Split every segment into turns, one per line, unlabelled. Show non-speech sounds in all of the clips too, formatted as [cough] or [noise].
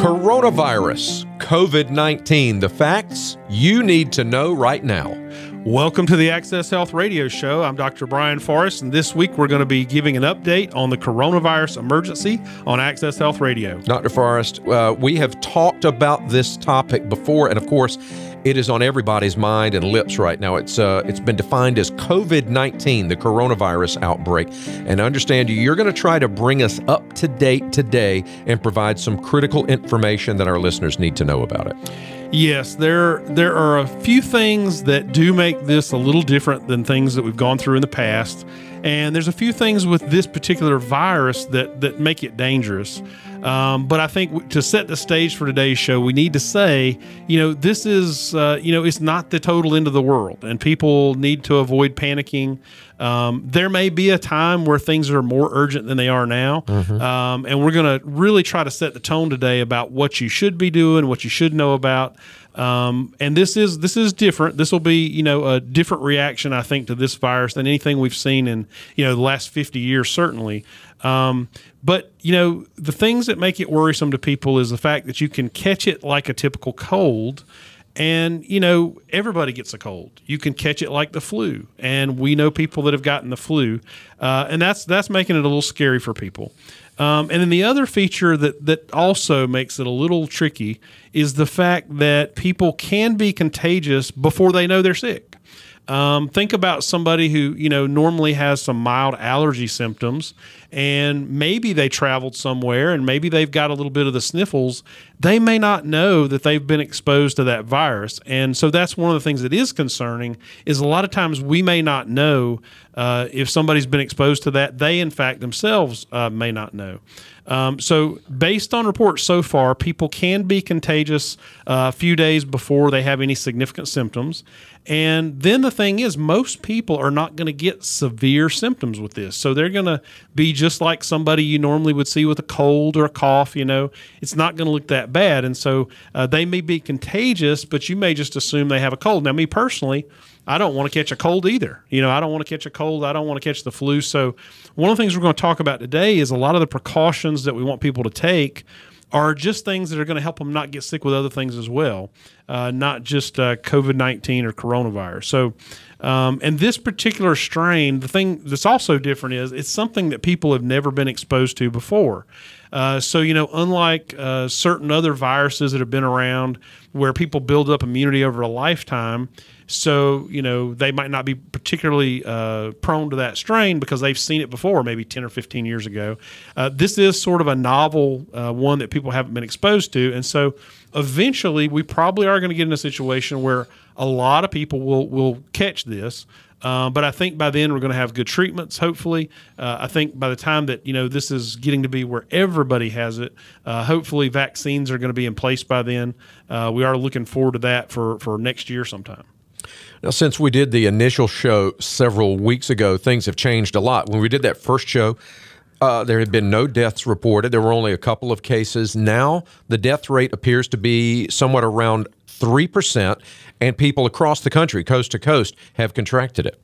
Coronavirus, COVID 19, the facts you need to know right now.
Welcome to the Access Health Radio Show. I'm Dr. Brian Forrest, and this week we're going to be giving an update on the coronavirus emergency on Access Health Radio.
Dr. Forrest, uh, we have talked about this topic before, and of course, it is on everybody's mind and lips right now. It's uh, it's been defined as COVID nineteen, the coronavirus outbreak. And understand you, you're going to try to bring us up to date today and provide some critical information that our listeners need to know about it.
Yes, there there are a few things that do make this a little different than things that we've gone through in the past, and there's a few things with this particular virus that that make it dangerous. Um, but I think to set the stage for today's show, we need to say, you know, this is, uh, you know, it's not the total end of the world, and people need to avoid panicking. Um, there may be a time where things are more urgent than they are now, mm-hmm. um, and we're going to really try to set the tone today about what you should be doing, what you should know about. Um, and this is this is different. This will be you know a different reaction I think to this virus than anything we've seen in you know the last fifty years certainly. Um, but you know the things that make it worrisome to people is the fact that you can catch it like a typical cold. And you know everybody gets a cold. You can catch it like the flu, and we know people that have gotten the flu, uh, and that's that's making it a little scary for people. Um, and then the other feature that that also makes it a little tricky is the fact that people can be contagious before they know they're sick. Um, think about somebody who you know normally has some mild allergy symptoms, and maybe they traveled somewhere, and maybe they've got a little bit of the sniffles. They may not know that they've been exposed to that virus, and so that's one of the things that is concerning. Is a lot of times we may not know uh, if somebody's been exposed to that. They, in fact, themselves uh, may not know. Um, so, based on reports so far, people can be contagious uh, a few days before they have any significant symptoms. And then the thing is, most people are not going to get severe symptoms with this. So they're going to be just like somebody you normally would see with a cold or a cough. You know, it's not going to look that bad. And so uh, they may be contagious, but you may just assume they have a cold. Now, me personally, I don't want to catch a cold either. You know, I don't want to catch a cold. I don't want to catch the flu. So, one of the things we're going to talk about today is a lot of the precautions that we want people to take are just things that are going to help them not get sick with other things as well, uh, not just uh, COVID 19 or coronavirus. So, um, and this particular strain, the thing that's also different is it's something that people have never been exposed to before. Uh, so, you know, unlike uh, certain other viruses that have been around where people build up immunity over a lifetime, so, you know, they might not be particularly uh, prone to that strain because they've seen it before, maybe 10 or 15 years ago. Uh, this is sort of a novel uh, one that people haven't been exposed to. And so eventually we probably are going to get in a situation where a lot of people will, will catch this. Uh, but I think by then we're going to have good treatments. Hopefully, uh, I think by the time that you know this is getting to be where everybody has it, uh, hopefully vaccines are going to be in place by then. Uh, we are looking forward to that for for next year sometime.
Now, since we did the initial show several weeks ago, things have changed a lot. When we did that first show, uh, there had been no deaths reported. There were only a couple of cases. Now, the death rate appears to be somewhat around 3%, and people across the country, coast to coast, have contracted it.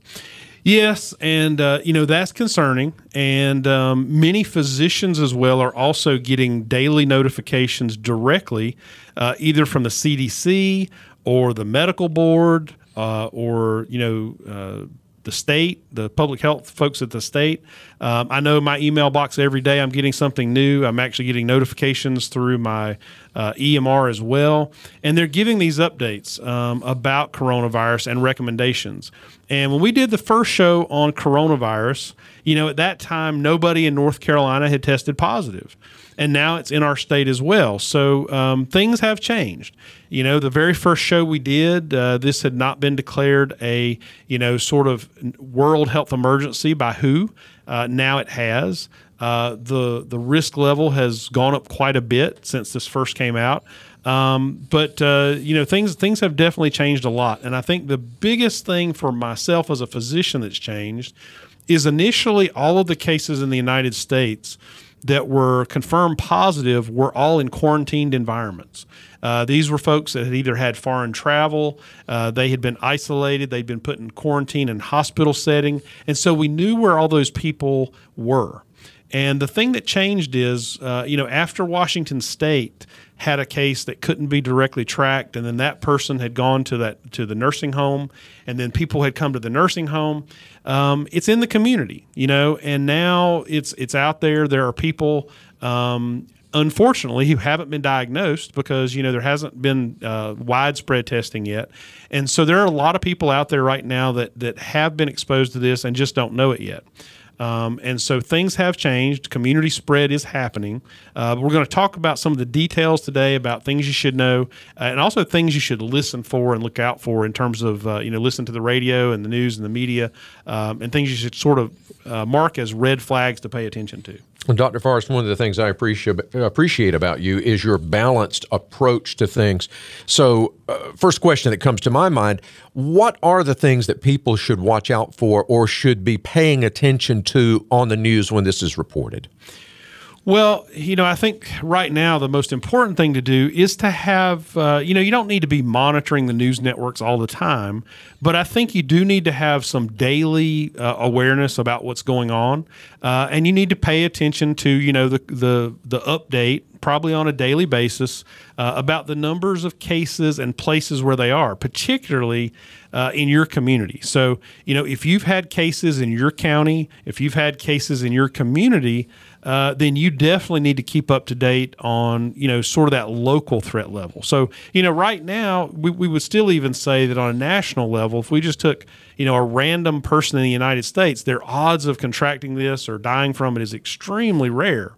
Yes, and uh, you know that's concerning, and um, many physicians as well are also getting daily notifications directly, uh, either from the CDC or the medical board uh, or you know uh, the state, the public health folks at the state. Um, I know my email box every day. I'm getting something new. I'm actually getting notifications through my uh, EMR as well, and they're giving these updates um, about coronavirus and recommendations. And when we did the first show on coronavirus, you know, at that time nobody in North Carolina had tested positive and now it's in our state as well. So um, things have changed. You know, the very first show we did, uh, this had not been declared a you know sort of world health emergency by WHO. Uh, now it has. Uh, the the risk level has gone up quite a bit since this first came out. Um, but uh, you know things things have definitely changed a lot, and I think the biggest thing for myself as a physician that's changed is initially all of the cases in the United States that were confirmed positive were all in quarantined environments. Uh, these were folks that had either had foreign travel, uh, they had been isolated, they'd been put in quarantine in hospital setting, and so we knew where all those people were. And the thing that changed is, uh, you know, after Washington State had a case that couldn't be directly tracked, and then that person had gone to that to the nursing home, and then people had come to the nursing home. Um, it's in the community, you know, and now it's it's out there. There are people. Um, unfortunately, who haven't been diagnosed because you know there hasn't been uh, widespread testing yet, and so there are a lot of people out there right now that that have been exposed to this and just don't know it yet. Um, and so things have changed. Community spread is happening. Uh, we're going to talk about some of the details today about things you should know, uh, and also things you should listen for and look out for in terms of uh, you know listen to the radio and the news and the media, um, and things you should sort of uh, mark as red flags to pay attention to.
Well, Dr. Forrest, one of the things I appreciate appreciate about you is your balanced approach to things. So, uh, first question that comes to my mind: What are the things that people should watch out for or should be paying attention to on the news when this is reported?
Well, you know, I think right now the most important thing to do is to have, uh, you know, you don't need to be monitoring the news networks all the time, but I think you do need to have some daily uh, awareness about what's going on, uh, and you need to pay attention to, you know, the the the update probably on a daily basis uh, about the numbers of cases and places where they are, particularly uh, in your community. So, you know, if you've had cases in your county, if you've had cases in your community, uh, then you definitely need to keep up to date on you know sort of that local threat level. So you know right now we, we would still even say that on a national level, if we just took you know a random person in the United States, their odds of contracting this or dying from it is extremely rare.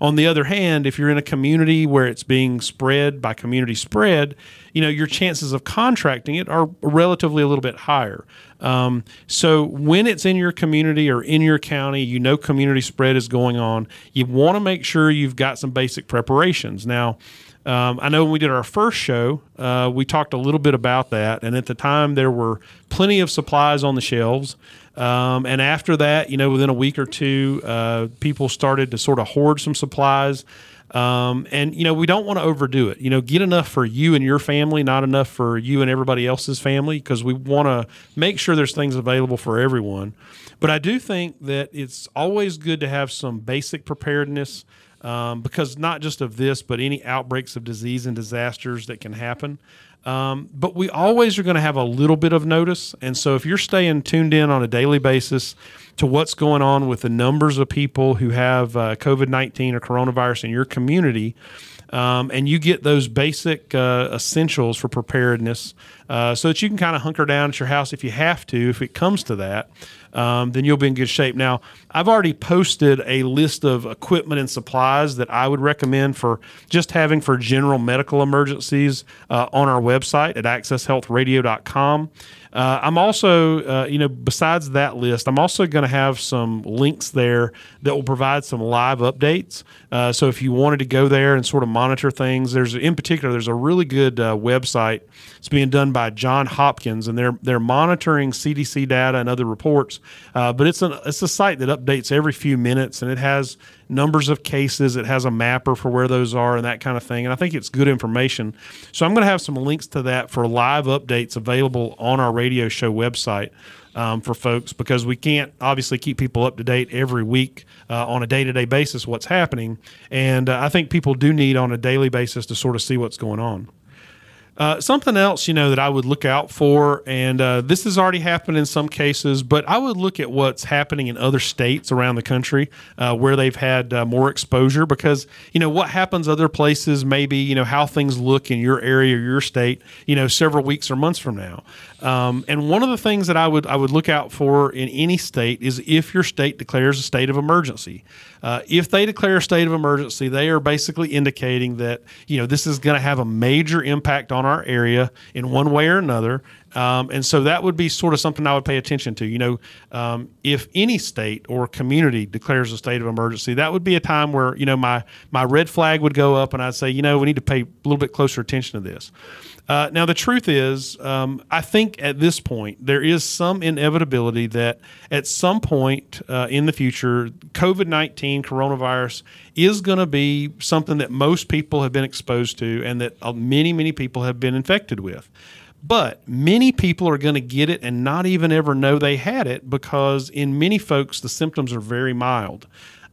On the other hand, if you're in a community where it's being spread by community spread, you know your chances of contracting it are relatively a little bit higher. Um, so when it's in your community or in your county, you know community spread is going on. You want to make sure you've got some basic preparations. Now, um, I know when we did our first show, uh, we talked a little bit about that, and at the time there were plenty of supplies on the shelves. Um, and after that, you know, within a week or two, uh, people started to sort of hoard some supplies. Um, and you know, we don't want to overdo it. You know, get enough for you and your family, not enough for you and everybody else's family, because we want to make sure there's things available for everyone. But I do think that it's always good to have some basic preparedness. Um, because not just of this, but any outbreaks of disease and disasters that can happen. Um, but we always are going to have a little bit of notice. And so if you're staying tuned in on a daily basis to what's going on with the numbers of people who have uh, COVID 19 or coronavirus in your community, um, and you get those basic uh, essentials for preparedness uh, so that you can kind of hunker down at your house if you have to, if it comes to that um, then you'll be in good shape. Now, I've already posted a list of equipment and supplies that I would recommend for just having for general medical emergencies uh, on our website at accesshealthradio.com. Uh, I'm also, uh, you know, besides that list, I'm also going to have some links there that will provide some live updates. Uh, so if you wanted to go there and sort of monitor things, there's in particular there's a really good uh, website. It's being done by John Hopkins, and they're they're monitoring CDC data and other reports. Uh, but it's a it's a site that updates every few minutes, and it has numbers of cases. It has a mapper for where those are and that kind of thing. And I think it's good information. So I'm going to have some links to that for live updates available on our radio show website. Um, for folks because we can't obviously keep people up to date every week uh, on a day to day basis what's happening. And uh, I think people do need on a daily basis to sort of see what's going on. Uh, something else, you know, that I would look out for, and uh, this has already happened in some cases, but I would look at what's happening in other states around the country uh, where they've had uh, more exposure because, you know, what happens other places, maybe, you know, how things look in your area or your state, you know, several weeks or months from now. Um, and one of the things that I would I would look out for in any state is if your state declares a state of emergency. Uh, if they declare a state of emergency, they are basically indicating that you know this is going to have a major impact on our area in one way or another. Um, and so that would be sort of something I would pay attention to. You know, um, if any state or community declares a state of emergency, that would be a time where you know my my red flag would go up, and I'd say, you know, we need to pay a little bit closer attention to this. Uh, now, the truth is, um, I think at this point, there is some inevitability that at some point uh, in the future, COVID 19, coronavirus, is going to be something that most people have been exposed to and that uh, many, many people have been infected with. But many people are going to get it and not even ever know they had it because in many folks, the symptoms are very mild.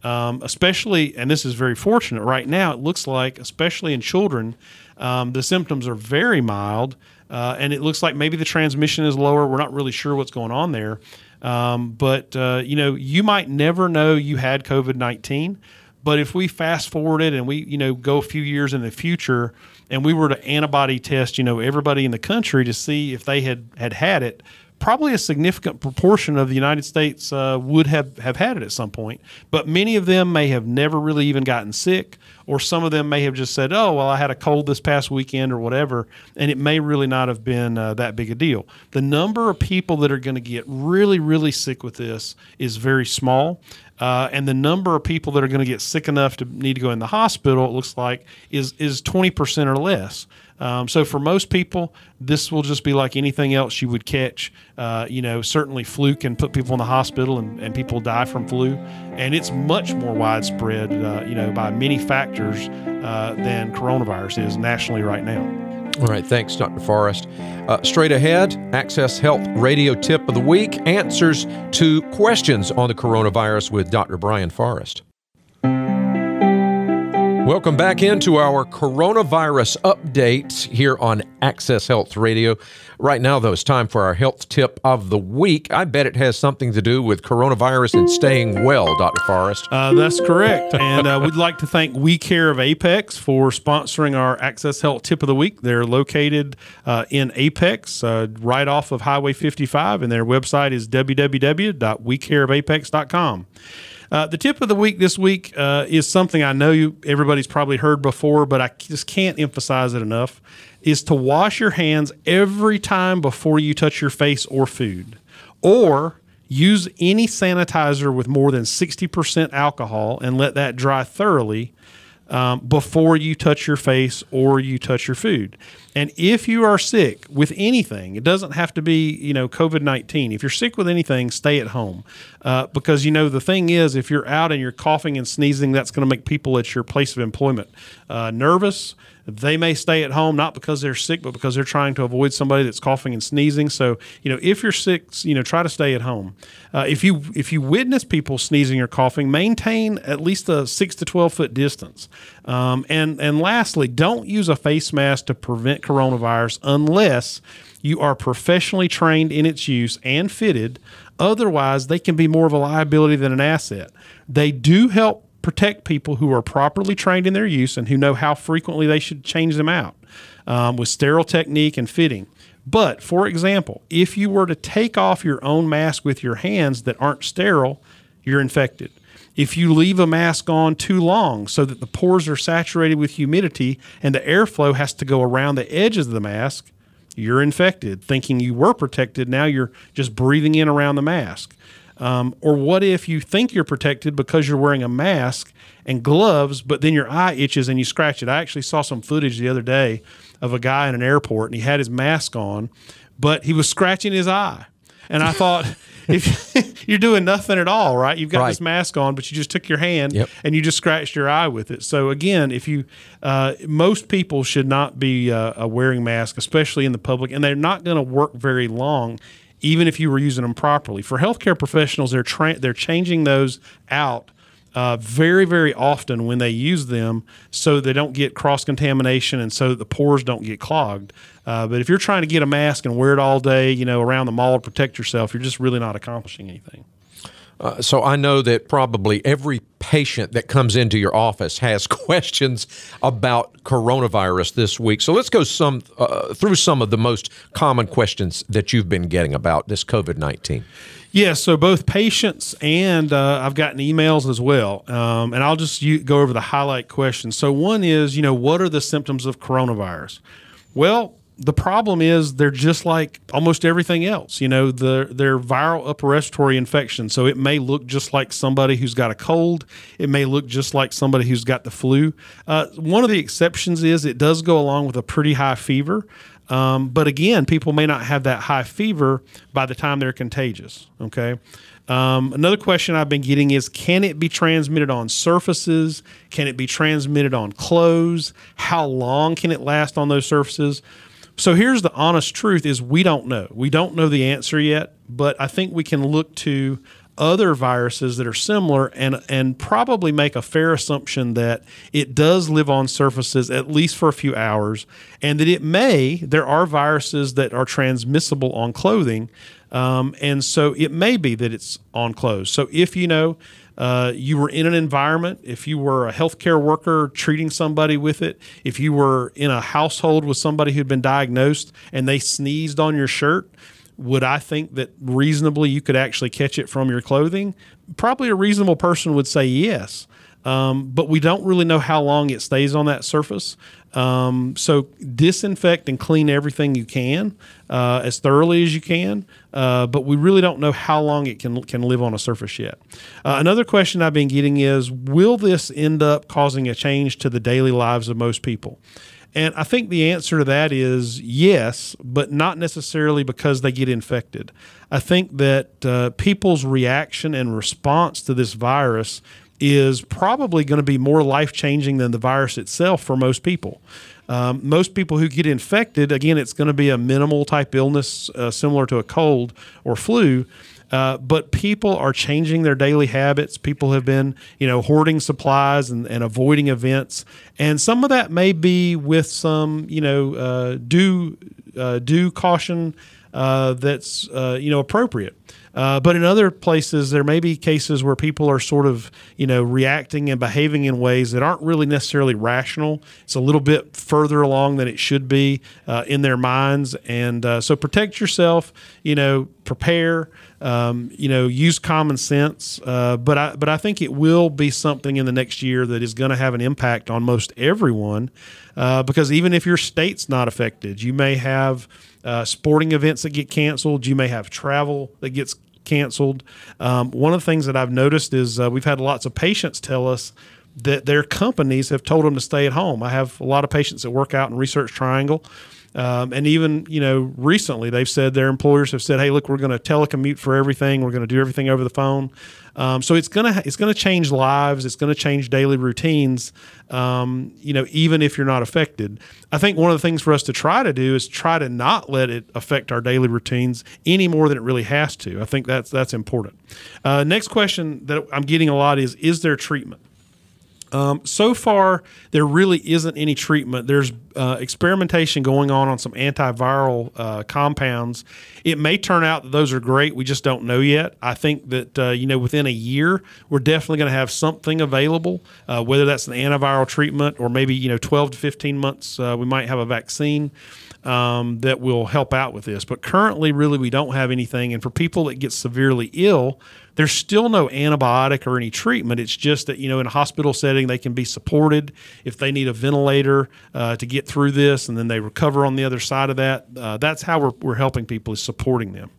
Um, especially, and this is very fortunate right now, it looks like, especially in children, um, the symptoms are very mild. Uh, and it looks like maybe the transmission is lower. We're not really sure what's going on there. Um, but, uh, you know, you might never know you had COVID 19. But if we fast forward it and we, you know, go a few years in the future and we were to antibody test, you know, everybody in the country to see if they had had, had it, probably a significant proportion of the United States uh, would have, have had it at some point, but many of them may have never really even gotten sick, or some of them may have just said, Oh, well, I had a cold this past weekend or whatever, and it may really not have been uh, that big a deal. The number of people that are going to get really, really sick with this is very small. Uh, and the number of people that are going to get sick enough to need to go in the hospital, it looks like, is is twenty percent or less. Um, so for most people, this will just be like anything else you would catch. Uh, you know, certainly flu can put people in the hospital and, and people die from flu, and it's much more widespread. Uh, you know, by many factors uh, than coronavirus is nationally right now.
All right, thanks, Dr. Forrest. Uh, straight ahead, Access Health Radio Tip of the Week answers to questions on the coronavirus with Dr. Brian Forrest. Welcome back into our coronavirus update here on Access Health Radio. Right now, though, it's time for our health tip of the week. I bet it has something to do with coronavirus and staying well, Dr. Forrest.
Uh, that's correct. And uh, we'd like to thank We Care of Apex for sponsoring our Access Health tip of the week. They're located uh, in Apex, uh, right off of Highway 55, and their website is www.wecareofapex.com. Uh, the tip of the week this week uh, is something I know you everybody's probably heard before, but I just can't emphasize it enough. Is to wash your hands every time before you touch your face or food, or use any sanitizer with more than 60% alcohol and let that dry thoroughly um, before you touch your face or you touch your food. And if you are sick with anything, it doesn't have to be, you know, COVID 19. If you're sick with anything, stay at home. Uh, because, you know, the thing is, if you're out and you're coughing and sneezing, that's going to make people at your place of employment uh, nervous. They may stay at home not because they're sick, but because they're trying to avoid somebody that's coughing and sneezing. So, you know, if you're sick, you know, try to stay at home. Uh, if you if you witness people sneezing or coughing, maintain at least a six to twelve foot distance. Um, and and lastly, don't use a face mask to prevent coronavirus unless you are professionally trained in its use and fitted. Otherwise, they can be more of a liability than an asset. They do help protect people who are properly trained in their use and who know how frequently they should change them out um, with sterile technique and fitting. But for example, if you were to take off your own mask with your hands that aren't sterile, you're infected. If you leave a mask on too long so that the pores are saturated with humidity and the airflow has to go around the edges of the mask, you're infected. Thinking you were protected, now you're just breathing in around the mask. Um, or what if you think you're protected because you're wearing a mask and gloves, but then your eye itches and you scratch it? I actually saw some footage the other day of a guy in an airport and he had his mask on, but he was scratching his eye. And I thought, [laughs] if [laughs] you're doing nothing at all, right? You've got right. this mask on, but you just took your hand yep. and you just scratched your eye with it. So again, if you, uh, most people should not be uh, wearing masks, especially in the public, and they're not going to work very long even if you were using them properly. For healthcare professionals, they're tra- they're changing those out uh, very very often when they use them, so they don't get cross contamination and so the pores don't get clogged. Uh, but if you're trying to get a mask and wear it all day, you know, around the mall to protect yourself, you're just really not accomplishing anything.
Uh, so I know that probably every patient that comes into your office has [laughs] questions about coronavirus this week. So let's go some uh, through some of the most common questions that you've been getting about this COVID nineteen.
Yes, yeah, so both patients and uh, I've gotten emails as well, um, and I'll just u- go over the highlight questions. So one is, you know, what are the symptoms of coronavirus? Well, the problem is they're just like almost everything else. You know, the, they're viral upper respiratory infections. So it may look just like somebody who's got a cold. It may look just like somebody who's got the flu. Uh, one of the exceptions is it does go along with a pretty high fever. Um, but again, people may not have that high fever by the time they're contagious. Okay. Um, another question I've been getting is can it be transmitted on surfaces? Can it be transmitted on clothes? How long can it last on those surfaces? So here's the honest truth is we don't know. We don't know the answer yet, but I think we can look to other viruses that are similar and and probably make a fair assumption that it does live on surfaces at least for a few hours and that it may there are viruses that are transmissible on clothing um, and so it may be that it's on clothes. So if you know uh, you were in an environment, if you were a healthcare worker treating somebody with it, if you were in a household with somebody who'd been diagnosed and they sneezed on your shirt, would I think that reasonably you could actually catch it from your clothing? Probably a reasonable person would say yes. Um, but we don't really know how long it stays on that surface. Um, so disinfect and clean everything you can uh, as thoroughly as you can. Uh, but we really don't know how long it can can live on a surface yet. Uh, another question I've been getting is: Will this end up causing a change to the daily lives of most people? And I think the answer to that is yes, but not necessarily because they get infected. I think that uh, people's reaction and response to this virus is probably going to be more life changing than the virus itself for most people. Um, most people who get infected, again, it's going to be a minimal type illness uh, similar to a cold or flu. Uh, but people are changing their daily habits. People have been, you know, hoarding supplies and, and avoiding events, and some of that may be with some, you know, uh, due uh, due caution uh, that's uh, you know appropriate. Uh, but in other places, there may be cases where people are sort of, you know, reacting and behaving in ways that aren't really necessarily rational. It's a little bit further along than it should be uh, in their minds. And uh, so protect yourself, you know, prepare, um, you know, use common sense. Uh, but I, but I think it will be something in the next year that is going to have an impact on most everyone. Uh, because even if your state's not affected, you may have uh, sporting events that get canceled. You may have travel that gets canceled. Um, one of the things that I've noticed is uh, we've had lots of patients tell us that their companies have told them to stay at home. I have a lot of patients that work out in Research Triangle. Um, and even you know recently they've said their employers have said, "Hey, look, we're going to telecommute for everything. We're going to do everything over the phone." Um, so it's gonna it's gonna change lives. It's gonna change daily routines. Um, you know, even if you're not affected. I think one of the things for us to try to do is try to not let it affect our daily routines any more than it really has to. I think that's that's important. Uh, next question that I'm getting a lot is: Is there treatment? Um, so far, there really isn't any treatment. There's uh, experimentation going on on some antiviral uh, compounds. It may turn out that those are great. We just don't know yet. I think that uh, you know within a year, we're definitely going to have something available. Uh, whether that's an antiviral treatment or maybe you know 12 to 15 months, uh, we might have a vaccine um, that will help out with this. But currently, really, we don't have anything. And for people that get severely ill, there's still no antibiotic or any treatment. It's just that, you know, in a hospital setting, they can be supported if they need a ventilator uh, to get through this and then they recover on the other side of that. Uh, that's how we're, we're helping people is supporting them.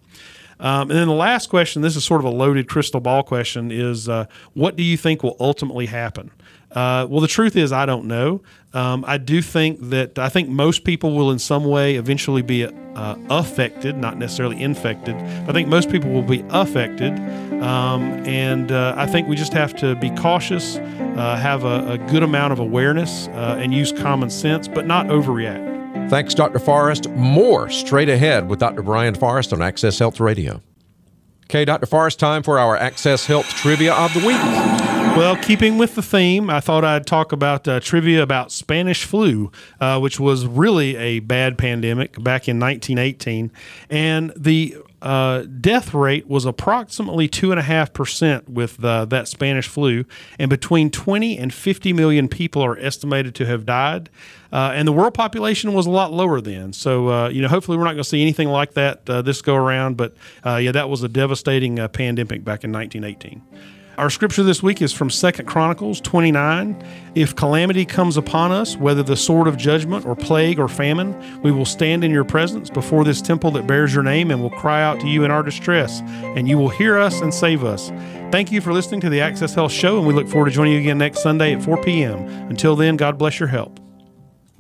Um, and then the last question, this is sort of a loaded crystal ball question, is uh, what do you think will ultimately happen? Uh, well, the truth is, I don't know. Um, I do think that I think most people will, in some way, eventually be uh, affected, not necessarily infected. I think most people will be affected, um, and uh, I think we just have to be cautious, uh, have a, a, good amount of awareness, uh, and use common sense, but not overreact.
Thanks, Dr. Forrest. More straight ahead with Dr. Brian Forrest on Access Health Radio. Okay, Dr. Forrest, time for our Access Health Trivia of the Week.
Well, keeping with the theme, I thought I'd talk about uh, trivia about Spanish flu, uh, which was really a bad pandemic back in 1918. And the uh, death rate was approximately 2.5% with uh, that Spanish flu, and between 20 and 50 million people are estimated to have died. Uh, and the world population was a lot lower then. So, uh, you know, hopefully we're not going to see anything like that uh, this go around. But uh, yeah, that was a devastating pandemic back in 1918. Our scripture this week is from Second Chronicles 29. If calamity comes upon us, whether the sword of judgment or plague or famine, we will stand in your presence before this temple that bears your name and will cry out to you in our distress, and you will hear us and save us. Thank you for listening to the Access Health Show, and we look forward to joining you again next Sunday at 4 p.m. Until then, God bless your help.